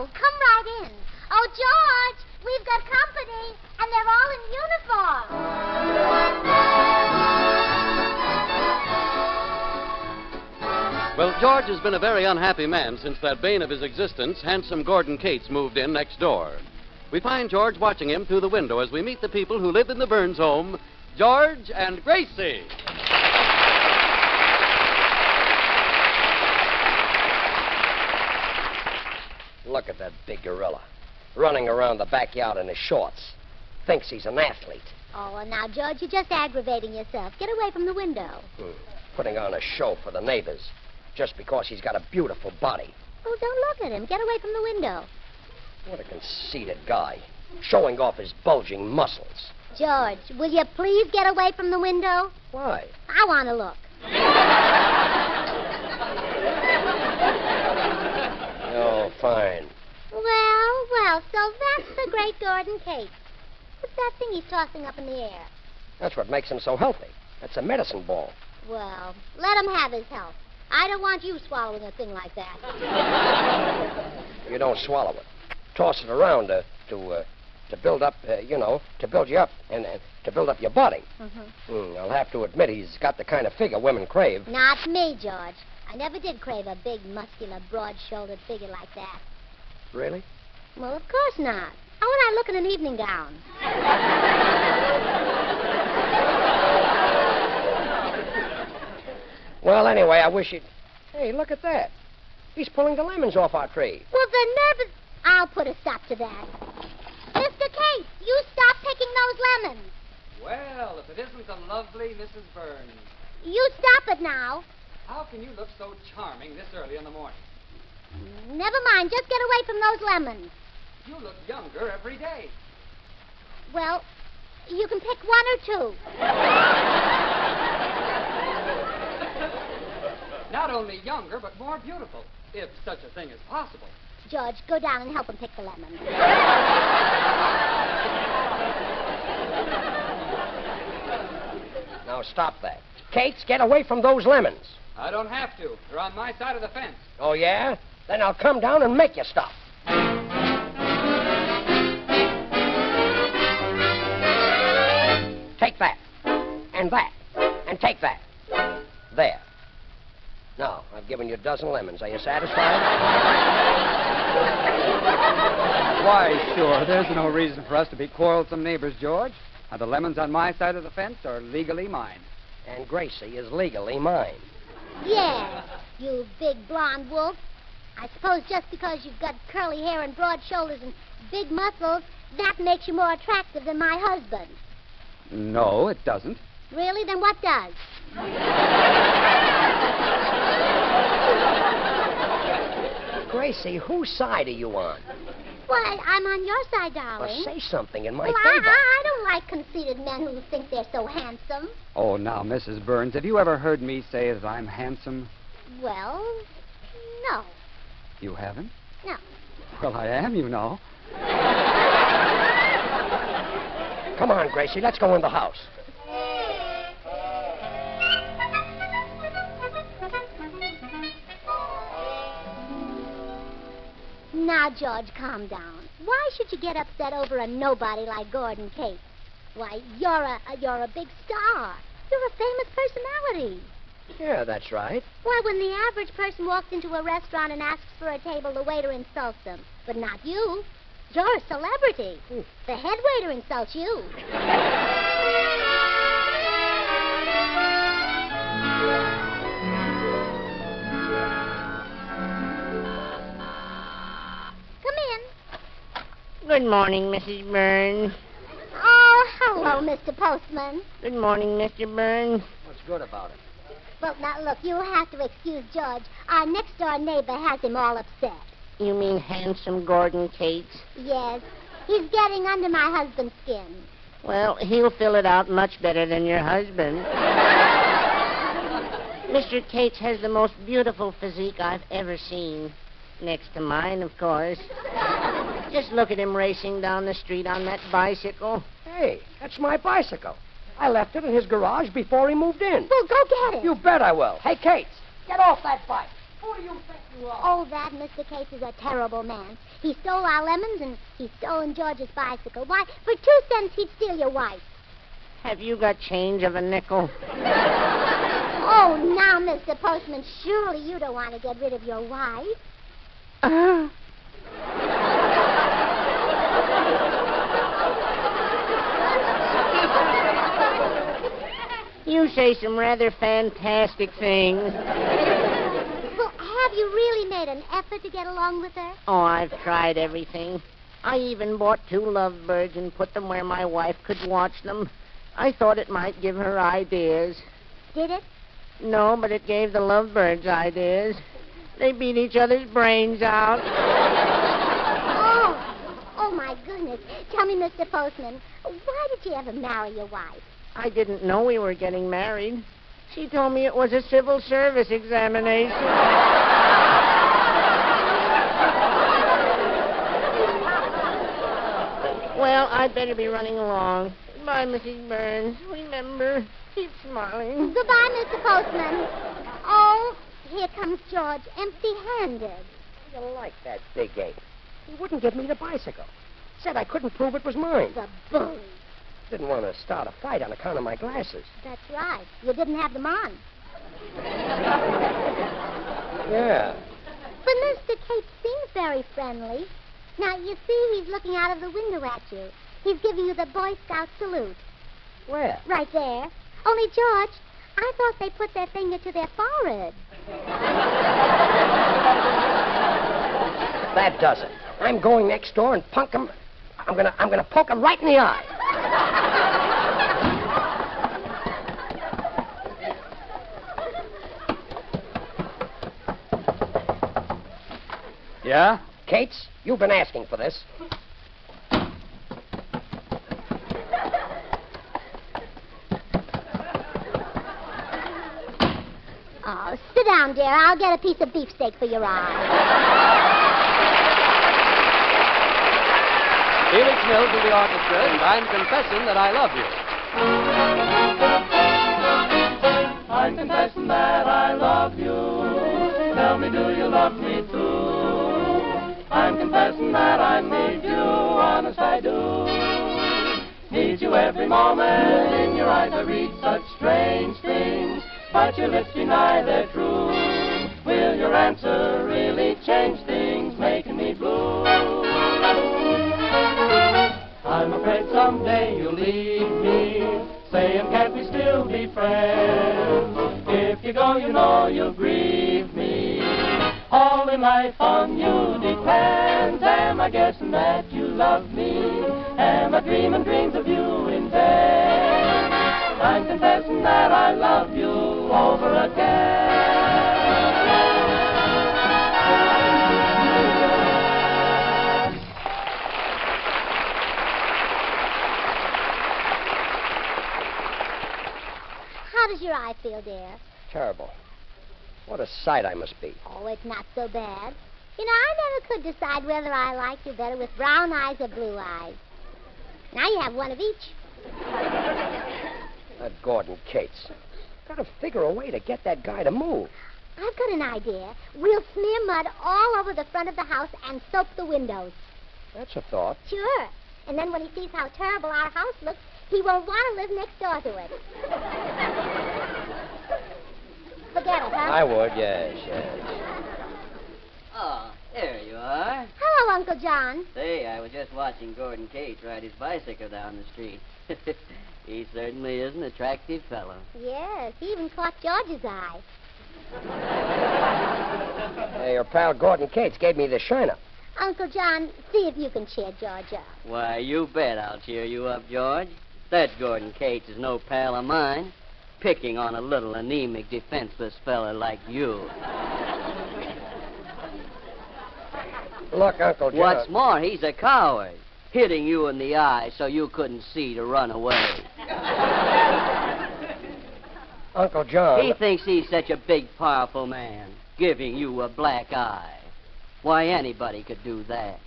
Oh, come right in. Oh, George, we've got company, and they're all in uniform. Well, George has been a very unhappy man since that bane of his existence, handsome Gordon Cates, moved in next door. We find George watching him through the window as we meet the people who live in the Burns home George and Gracie. Look at that big gorilla. Running around the backyard in his shorts. Thinks he's an athlete. Oh, well, now, George, you're just aggravating yourself. Get away from the window. Hmm. Putting on a show for the neighbors. Just because he's got a beautiful body. Oh, don't look at him. Get away from the window. What a conceited guy. Showing off his bulging muscles. George, will you please get away from the window? Why? I want to look. Oh, fine. Well, well, so that's the great Gordon Cates. What's that thing he's tossing up in the air? That's what makes him so healthy. That's a medicine ball. Well, let him have his health. I don't want you swallowing a thing like that. You don't swallow it. Toss it around to to uh, to build up, uh, you know, to build you up and uh, to build up your body. Mm-hmm. Hmm, I'll have to admit he's got the kind of figure women crave. Not me, George. I never did crave a big, muscular, broad-shouldered figure like that. Really? Well, of course not. How would I look in an evening gown? Well, anyway, I wish he'd. Hey, look at that. He's pulling the lemons off our tree. Well, the nervous... I'll put a stop to that. Mr. Cates, you stop picking those lemons. Well, if it isn't the lovely Mrs. Burns. You stop it now. How can you look so charming this early in the morning? Never mind. Just get away from those lemons. You look younger every day. Well, you can pick one or two. Not only younger, but more beautiful, if such a thing is possible. George, go down and help him pick the lemons. Now stop that. Cates, get away from those lemons. I don't have to. They're on my side of the fence. Oh, yeah? Then I'll come down and make you stop. Take that. And that. And take that. There. Now, I've given you a dozen lemons. Are you satisfied? Why, sure. There's no reason for us to be quarrelsome neighbors, George. Now, the lemons on my side of the fence are legally mine. And Gracie is legally mine. Yeah, you big blonde wolf. I suppose just because you've got curly hair and broad shoulders and big muscles, that makes you more attractive than my husband. No, it doesn't. Really? Then what does? Gracie, whose side are you on? Why, I'm on your side, darling. Well, say something in my well, favor. I, I don't like conceited men who think they're so handsome. Oh, now, Mrs. Burns, have you ever heard me say that I'm handsome? Well, no. You haven't? No. Well, I am, you know. Come on, Gracie, let's go in the house. Now, George, calm down. Why should you get upset over a nobody like Gordon Cates? Why, you're a, a you're a big star. You're a famous personality. Yeah, that's right. Why, when the average person walks into a restaurant and asks for a table, the waiter insults them. But not you. You're a celebrity. The head waiter insults you. Good morning, Mrs. Burns. Oh, hello, Mr. Postman. Good morning, Mr. Burns. What's good about it? Well, now, look, you'll have to excuse George. Our next door neighbor has him all upset. You mean handsome Gordon Cates? Yes. He's getting under my husband's skin. Well, he'll fill it out much better than your husband. Mr. Cates has the most beautiful physique I've ever seen. Next to mine, of course. Just look at him racing down the street on that bicycle. Hey, that's my bicycle. I left it in his garage before he moved in. Well, go get it. You bet I will. Hey, Kate, get off that bike. Who do you think you are? Oh, that Mr. Cates is a terrible man. He stole our lemons and he's stolen George's bicycle. Why, for two cents he'd steal your wife. Have you got change of a nickel? Oh, now, Mr. Postman, surely you don't want to get rid of your wife. Uh, you say some rather fantastic things. Well, have you really made an effort to get along with her? Oh, I've tried everything. I even bought two lovebirds and put them where my wife could watch them. I thought it might give her ideas. Did it? No, but it gave the lovebirds ideas. They beat each other's brains out. Oh, oh my goodness. Tell me, Mr. Postman, why did you ever marry your wife? I didn't know we were getting married. She told me it was a civil service examination. well, I'd better be running along. Bye, Mrs. Burns. Remember, keep smiling. Goodbye, Mr. Postman. Oh, here comes George, empty-handed. You like that big ape. He wouldn't give me the bicycle. Said I couldn't prove it was mine. The bully. Didn't want to start a fight on account of my glasses. That's right. You didn't have them on. Yeah. But Mr. Cates seems very friendly. Now, you see, he's looking out of the window at you. He's giving you the Boy Scout salute. Where? Right there. Only, George, I thought they put their finger to their forehead. That does it. I'm going next door and punk him. I'm gonna, I'm gonna poke him right in the eye. Yeah? Cates, you've been asking for this. Oh, sit down, dear. I'll get a piece of beefsteak for your eye. Felix Mills in the orchestra, and I'm confessing that I love you. I'm confessing that I love you. Tell me, do you love me too? I'm confessing that I need you, honest I do. Need you every moment. In your eyes I read such strange things, but your lips deny their truth. Will your answer really change things, making me blue? I'm afraid someday you'll leave me, saying can't we still be friends? If you go, you know you'll grieve me. All in life on you depends. Am I guessing that you love me? Am I dreaming dreams of you in bed? I'm confessing that I love you over again. How does your eye feel, dear? Terrible. What a sight I must be. Oh, it's not so bad. You know, I never could decide whether I liked you better with brown eyes or blue eyes. Now you have one of each. That uh, Gordon Cates. Gotta figure a way to get that guy to move. I've got an idea. We'll smear mud all over the front of the house and soap the windows. That's a thought. Sure. And then when he sees how terrible our house looks, he won't want to live next door to it. Forget it, huh? I would, yes, yes. Oh, there you are. Hello, Uncle John. Say, I was just watching Gordon Cates ride his bicycle down the street. he certainly is an attractive fellow. Yes, he even caught George's eye. Hey, your pal Gordon Cates gave me the shiner. Uncle John, see if you can cheer George up. Why, you bet I'll cheer you up, George. That Gordon Cates is no pal of mine. Picking on a little anemic, defenseless fella like you. Look, Uncle John. What's more, he's a coward. Hitting you in the eye so you couldn't see to run away. Uncle John. He thinks he's such a big, powerful man, giving you a black eye. Why, anybody could do that.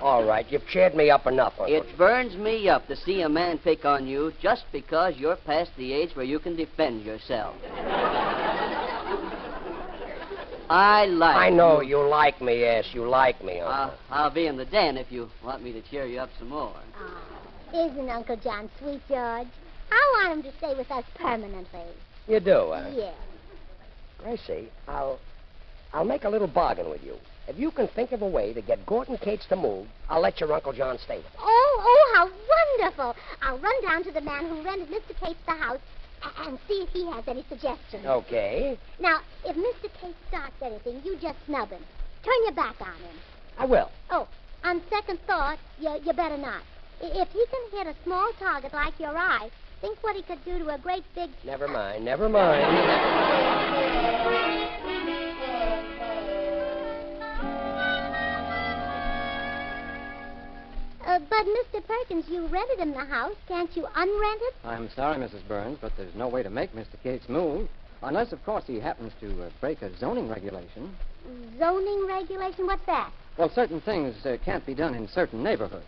All right, you've cheered me up enough, Uncle. It burns me up to see a man pick on you just because you're past the age where you can defend yourself. I like I know you. you like me, yes, you like me, I'll, Uncle. I'll be in the den if you want me to cheer you up some more. Oh, isn't Uncle John sweet, George? I want him to stay with us permanently. You do, huh? Yeah. Gracie, I'll I'll make a little bargain with you. If you can think of a way to get Gordon Cates to move, I'll let your Uncle John stay with him. Oh, oh, how wonderful. I'll run down to the man who rented Mr. Cates the house a- and see if he has any suggestions. Okay. Now, if Mr. Cates starts anything, you just snub him. Turn your back on him. I will. Oh, on second thought, you, you better not. I- If he can hit a small target like your eye, think what he could do to a great big... Never mind, never mind. rented him the house. Can't you unrent it? I'm sorry, Mrs. Burns, but there's no way to make Mr. Cates move. Unless, of course, he happens to uh, break a zoning regulation. Zoning regulation? What's that? Well, certain things uh, can't be done in certain neighborhoods.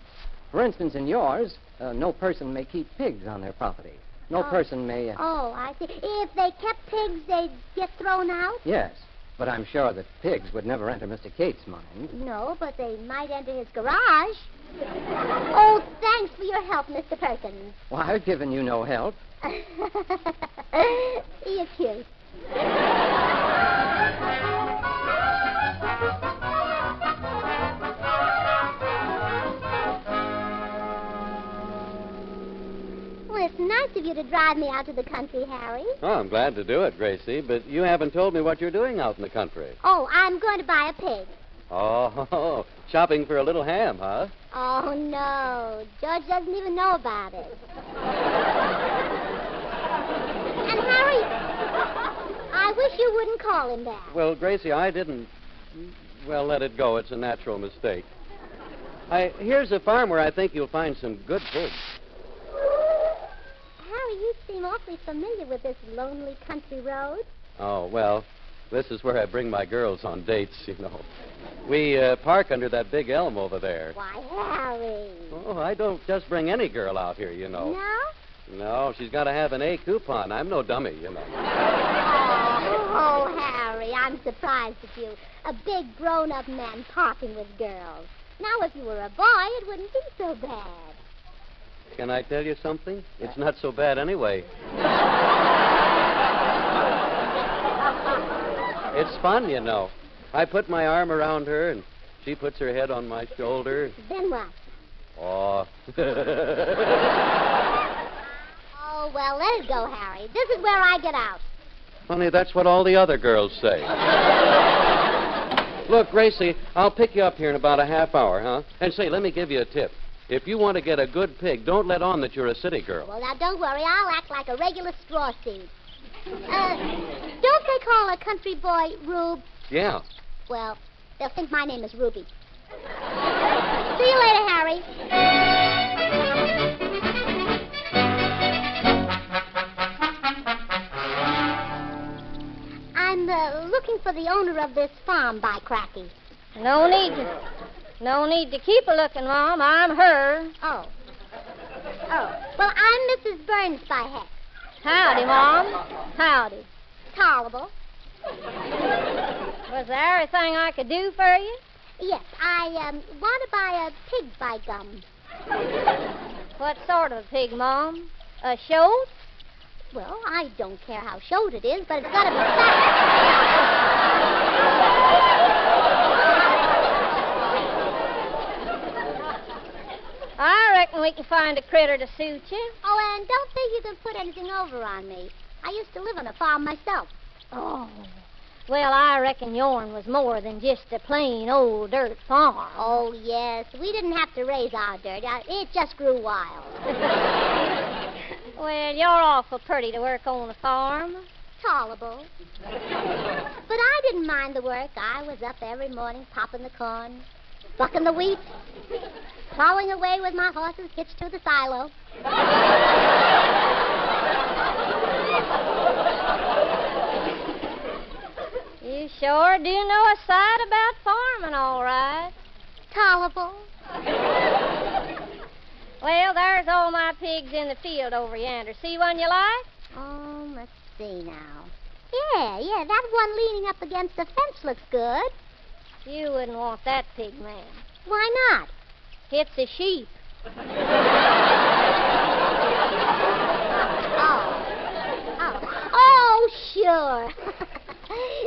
For instance, in yours, uh, no person may keep pigs on their property. No Oh. person may. Uh, Oh, I see. If they kept pigs, they'd get thrown out? Yes, but I'm sure that pigs would never enter Mr. Cates' mind. No, but they might enter his garage. Oh, thanks for your help, Mr. Perkins. Well, I've given you no help. You're cute. Well, it's nice of you to drive me out to the country, Harry. Oh, I'm glad to do it, Gracie, but you haven't told me what you're doing out in the country. Oh, I'm going to buy a pig. Oh, shopping for a little ham, huh? Oh, no. George doesn't even know about it. and, Harry, I wish you wouldn't call him that. Well, Gracie, I didn't. Well, let it go. It's a natural mistake. I, here's a farm where I think you'll find some good pigs. Harry, you seem awfully familiar with this lonely country road. Oh, well, this is where I bring my girls on dates, you know. We uh, park under that big elm over there. Why, Harry. Oh, I don't just bring any girl out here, you know. No? No, she's got to have an A coupon. I'm no dummy, you know. Oh, oh, Harry, I'm surprised at you. A big grown-up man parking with girls. Now, if you were a boy, it wouldn't be so bad. Can I tell you something? It's not so bad anyway. It's fun, you know. I put my arm around her, and she puts her head on my shoulder. Then what? Oh. Oh, well, let it go, Harry. This is where I get out. Honey, that's what all the other girls say. Look, Gracie, I'll pick you up here in about a half hour, huh? And say, let me give you a tip. If you want to get a good pig, don't let on that you're a city girl. Well, now, don't worry. I'll act like a regular straw seed. Uh, don't they call a country boy Rube? Yeah. Well, they'll think my name is Ruby. See you later, Harry. I'm uh, looking for the owner of this farm by Cracky. No need to, no need to keep a looking, Mom. I'm her. Oh. Oh. Well, I'm Mrs. Burns by Heck. Howdy, Mom. Howdy. Tolerable. Was there anything I could do for you? Yes, I um, want to buy a pig by gum. What sort of pig, Mom? A shoat? Well, I don't care how short it is, but it's got to be fat. I reckon we can find a critter to suit you. Oh, and don't think you can put anything over on me. I used to live on a farm myself. Oh. Well, I reckon yourn was more than just a plain old dirt farm. Oh, yes. We didn't have to raise our dirt. Uh, It just grew wild. Well, you're awful pretty to work on a farm. Tolerable. But I didn't mind the work. I was up every morning popping the corn, bucking the wheat, plowing away with my horses hitched to the silo. You sure do know a sight about farming, all right. Tolerable. Well, there's all my pigs in the field over yonder. See one you like? Oh, let's see now. Yeah, yeah, that one leaning up against the fence looks good. You wouldn't want that pig, ma'am. Why not? It's a sheep. Oh. Oh, oh, sure.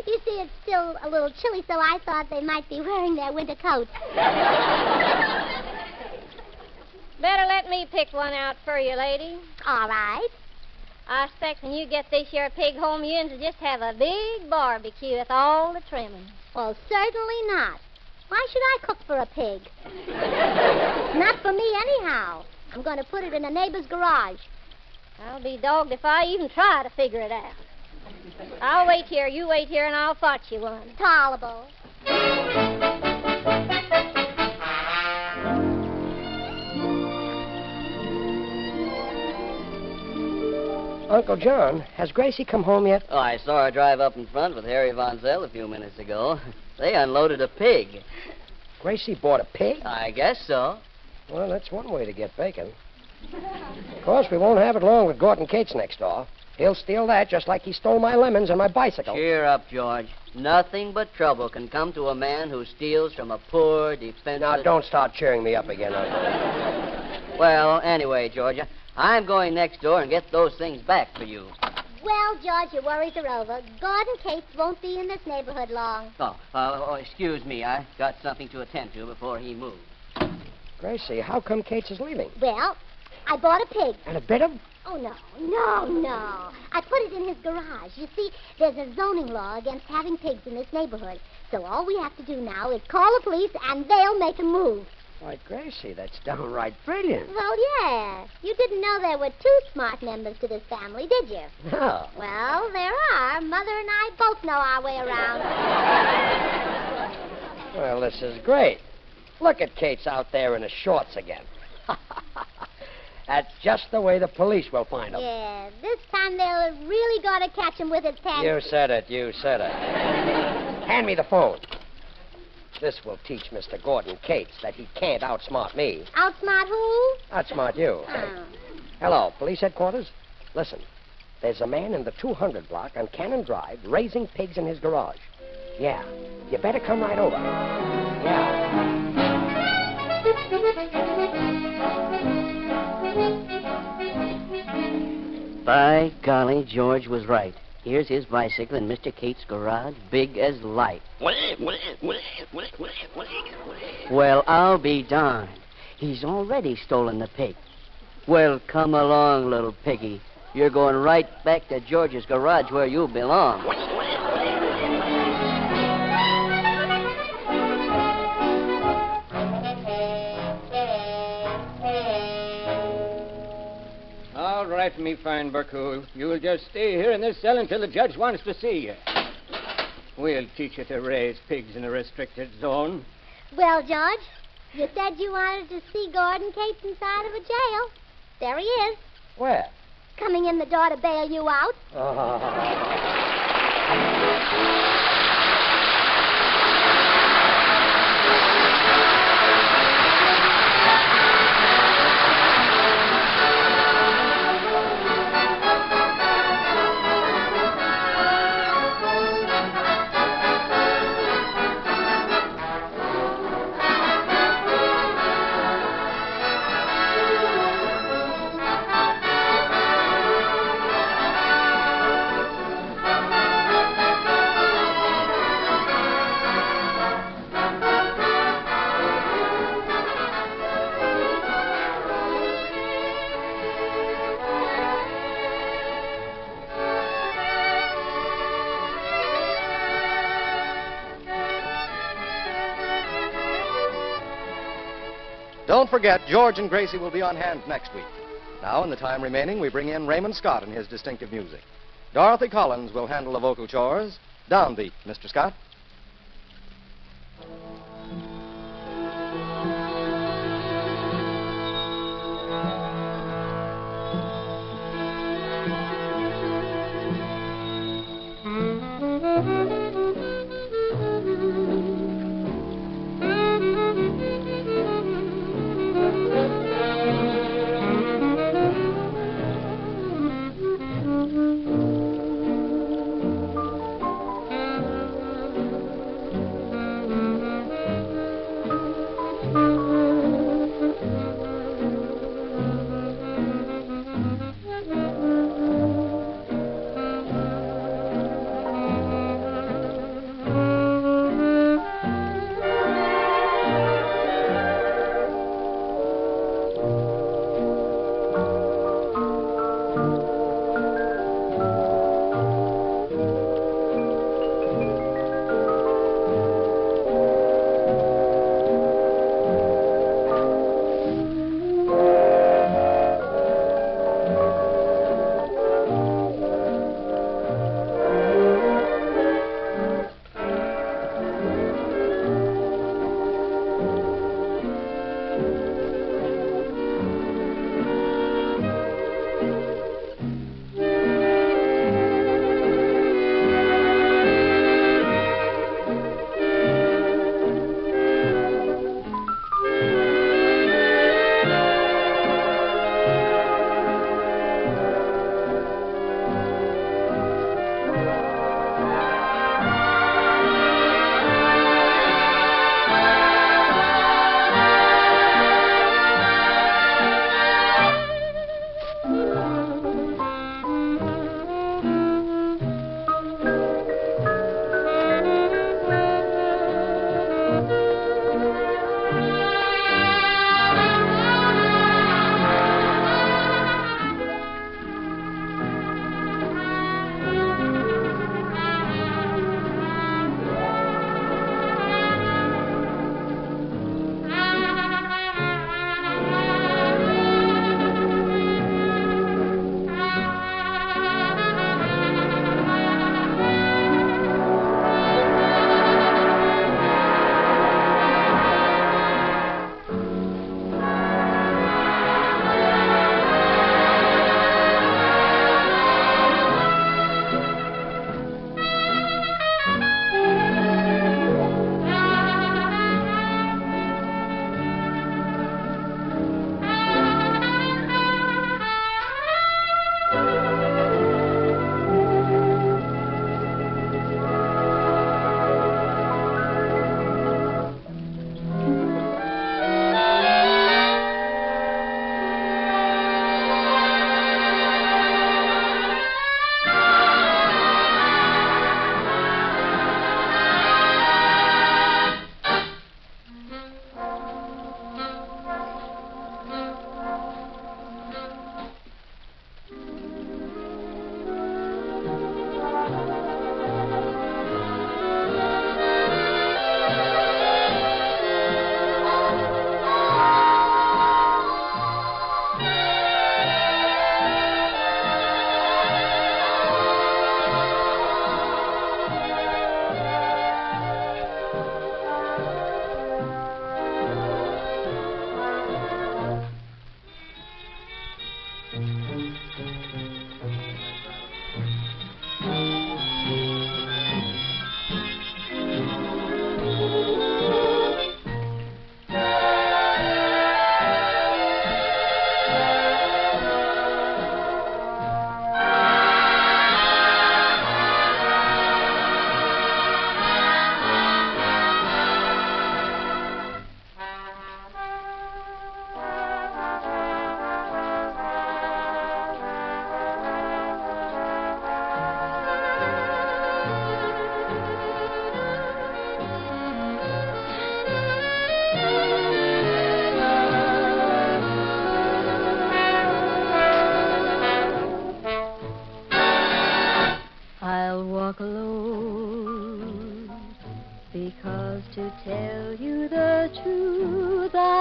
you see, it's still a little chilly, so I thought they might be wearing their winter coats. Better let me pick one out for you, lady. All right. I expect when you get this here pig home, you will just have a big barbecue with all the trimmings. Well, certainly not. Why should I cook for a pig? not for me, anyhow. I'm going to put it in a neighbor's garage. I'll be dogged if I even try to figure it out. I'll wait here, you wait here, and I'll fetch you one. Tolerable. Uncle John, has Gracie come home yet? Oh, I saw her drive up in front with Harry Von Zell a few minutes ago. They unloaded a pig. Gracie bought a pig? I guess so. Well, that's one way to get bacon. Of course, we won't have it long with Gordon Cates next door. He'll steal that just like he stole my lemons and my bicycle. Cheer up, George. Nothing but trouble can come to a man who steals from a poor, defenseless. Now, don't start cheering me up again, Uncle. Well, anyway, Georgia, I'm going next door and get those things back for you. Well, George, your worries are over. Gordon Cates won't be in this neighborhood long. Oh, uh, oh, excuse me. I got something to attend to before he moves. Gracie, how come Cates is leaving? Well, I bought a pig. And a bit of. Oh, no, no, no. I put it in his garage. You see, there's a zoning law against having pigs in this neighborhood. So all we have to do now is call the police, and they'll make him move. Why, Gracie, that's downright brilliant. Well, yeah. You didn't know there were two smart members to this family, did you? No. Well, there are. Mother and I both know our way around. Well, this is great. Look at Cates out there in his shorts again. That's just the way the police will find him. Yeah, this time they'll really got to catch him with his pants. You said it. You said it. Hand me the phone. This will teach Mr. Gordon Cates that he can't outsmart me. Outsmart who? Outsmart you. Oh. Hello, police headquarters. Listen, there's a man in the 200 block on Canon Drive raising pigs in his garage. Yeah, you better come right over. Yeah. By golly, George was right. Here's his bicycle in Mr. Cates' garage, big as life. Well, I'll be darned. He's already stolen the pig. Well, come along, little piggy. You're going right back to George's garage where you belong. Right, me fine bucko. You'll just stay here in this cell until the judge wants to see you. We'll teach you to raise pigs in a restricted zone. Well, George, you said you wanted to see Gordon Cates inside of a jail. There he is, Where? coming in the door to bail you out. Oh. Don't forget, George and Gracie will be on hand next week. Now, in the time remaining, we bring in Raymond Scott and his distinctive music. Dorothy Collins will handle the vocal chores. Downbeat, Mr. Scott. To tell you the truth, I